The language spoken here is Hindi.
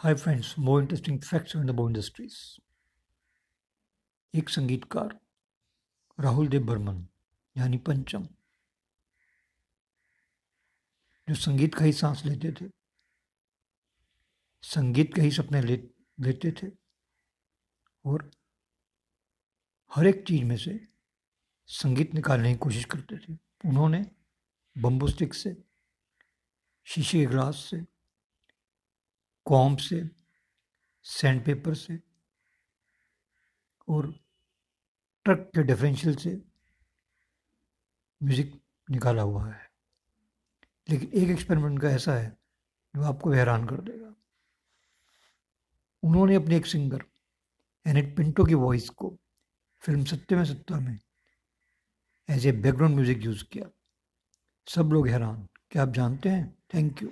Hi friends more interesting facts in the बो इंडस्ट्रीज़ एक संगीतकार, राहुल देव बर्मन, यानी पंचम, जो संगीत का ही सांस लेते थे, संगीत के ही सपने ले, लेते थे, और हर एक चीज़ में से संगीत निकालने की कोशिश करते थे। उन्होंने बम्बू स्टिक से, शीशे ग्लास से कॉम से सैंड पेपर से और ट्रक के डिफरेंशियल से म्यूज़िक निकाला हुआ है। लेकिन एक एक्सपेरिमेंट का ऐसा है जो आपको हैरान कर देगा। उन्होंने अपने एक सिंगर एनिट पिंटो की वॉइस को फ़िल्म सत्य में सत्ता में as a background music use किया। सब लोग हैरान, क्या आप जानते हैं? Thank you